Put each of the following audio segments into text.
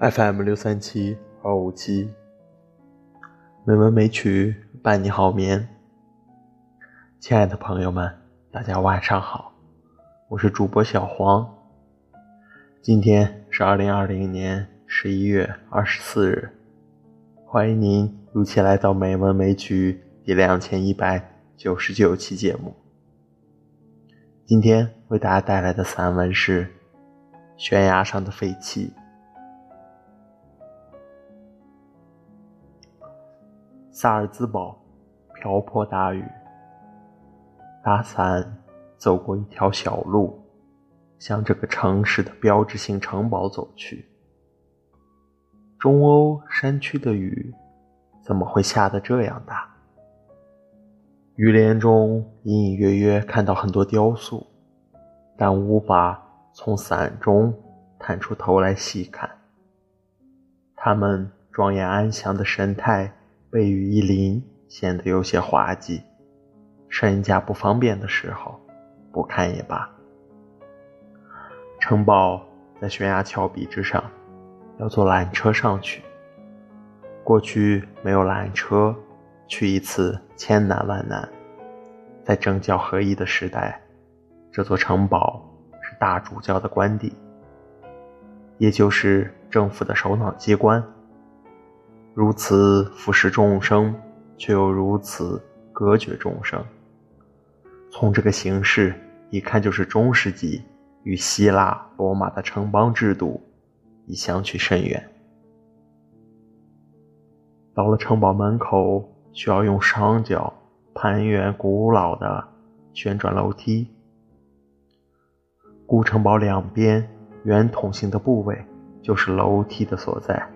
FM 六三七二五七，美文美曲伴你好眠。亲爱的朋友们，大家晚上好，我是主播小黄。今天是二零二零年十一月二十四日，欢迎您如期来到《美文美曲》第两千一百九十九期节目。今天为大家带来的散文是《悬崖上的废弃》。萨尔兹堡，瓢泼大雨。打伞走过一条小路，向这个城市的标志性城堡走去。中欧山区的雨，怎么会下得这样大？雨帘中隐隐约约看到很多雕塑，但无法从伞中探出头来细看。他们庄严安详的神态。被雨一淋，显得有些滑稽。身家不方便的时候，不看也罢。城堡在悬崖峭壁之上，要坐缆车上去。过去没有缆车，去一次千难万难。在政教合一的时代，这座城堡是大主教的官邸，也就是政府的首脑机关。如此俯视众生，却又如此隔绝众生。从这个形式一看，就是中世纪与希腊、罗马的城邦制度已相去甚远。到了城堡门口，需要用双脚攀越古老的旋转楼梯。古城堡两边圆筒形的部位，就是楼梯的所在。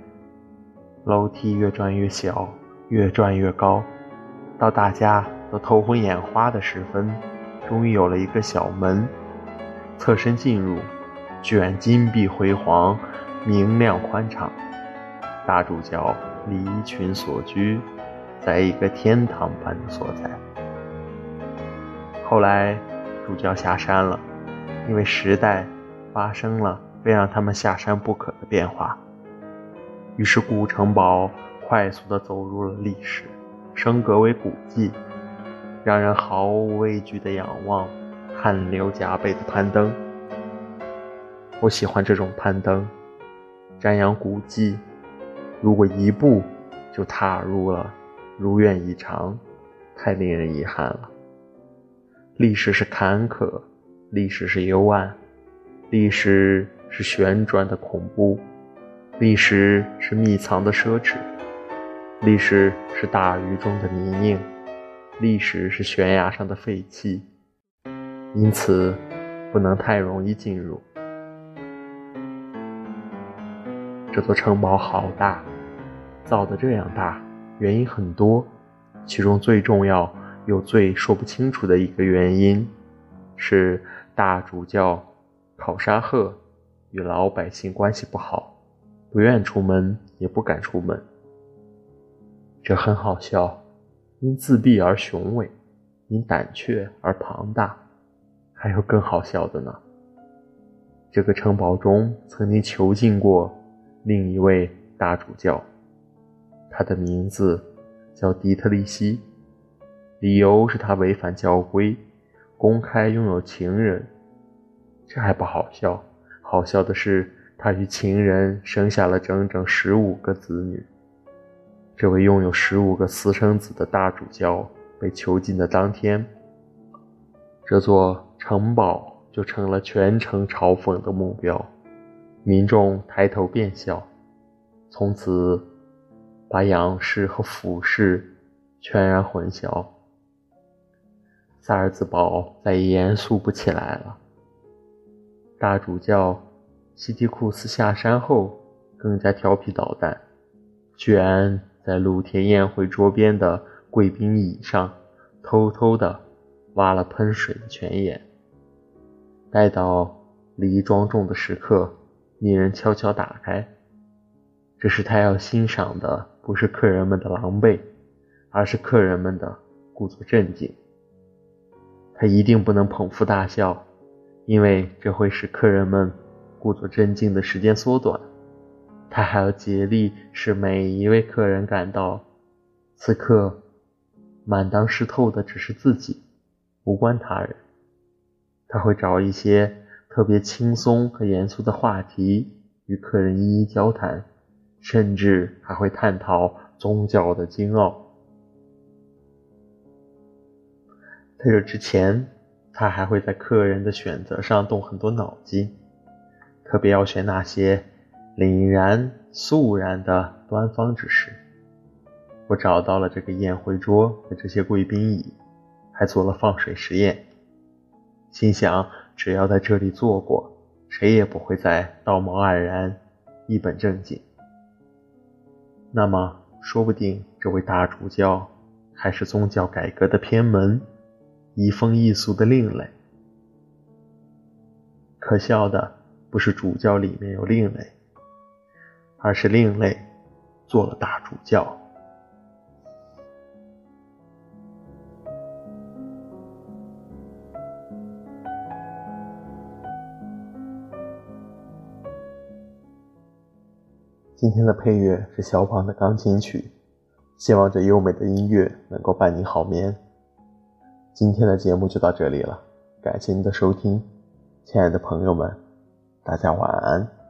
楼梯越转越小，越转越高，到大家都头昏眼花的时分，终于有了一个小门。侧身进入，居然金碧辉煌、明亮宽敞。大主教离群所居，在一个天堂般的所在。后来，主教下山了，因为时代发生了非让他们下山不可的变化。于是，古城堡快速地走入了历史，升格为古迹，让人毫无畏惧地仰望，汗流浃背的攀登。我喜欢这种攀登，瞻仰古迹。如果一步就踏入了，如愿以偿，太令人遗憾了。历史是坎坷，历史是幽暗，历史是旋转的恐怖。历史是密藏的奢侈，历史是大雨中的泥泞，历史是悬崖上的废弃，因此不能太容易进入。这座城堡好大，造的这样大，原因很多，其中最重要又最说不清楚的一个原因，是大主教考沙赫与老百姓关系不好。不愿出门，也不敢出门。这很好笑，因自闭而雄伟，因胆怯而庞大。还有更好笑的呢。这个城堡中曾经囚禁过另一位大主教，他的名字叫迪特利希，理由是他违反教规，公开拥有情人。这还不好笑，好笑的是。他与情人生下了整整十五个子女。这位拥有十五个私生子的大主教被囚禁的当天，这座城堡就成了全城嘲讽的目标。民众抬头便笑，从此把仰视和俯视全然混淆。萨尔兹堡再也严肃不起来了。大主教。西提库斯下山后，更加调皮捣蛋，居然在露天宴会桌边的贵宾椅上偷偷地挖了喷水的泉眼。待到礼仪庄重的时刻，命人悄悄打开。这是他要欣赏的，不是客人们的狼狈，而是客人们的故作镇静。他一定不能捧腹大笑，因为这会使客人们。故作镇静的时间缩短，他还要竭力使每一位客人感到，此刻满当湿透的只是自己，无关他人。他会找一些特别轻松和严肃的话题与客人一一交谈，甚至还会探讨宗教的经奥。在这之前，他还会在客人的选择上动很多脑筋，特别要选那些凛然肃然的端方之事。我找到了这个宴会桌和这些贵宾椅，还做了放水实验。心想，只要在这里坐过，谁也不会再道貌岸然、一本正经。那么，说不定这位大主教还是宗教改革的偏门，移风易俗的另类。可笑的不是主教里面有另类，而是另类做了大主教。今天的配乐是肖邦的钢琴曲，希望这优美的音乐能够伴你好眠。今天的节目就到这里了，感谢您的收听，亲爱的朋友们，大家晚安。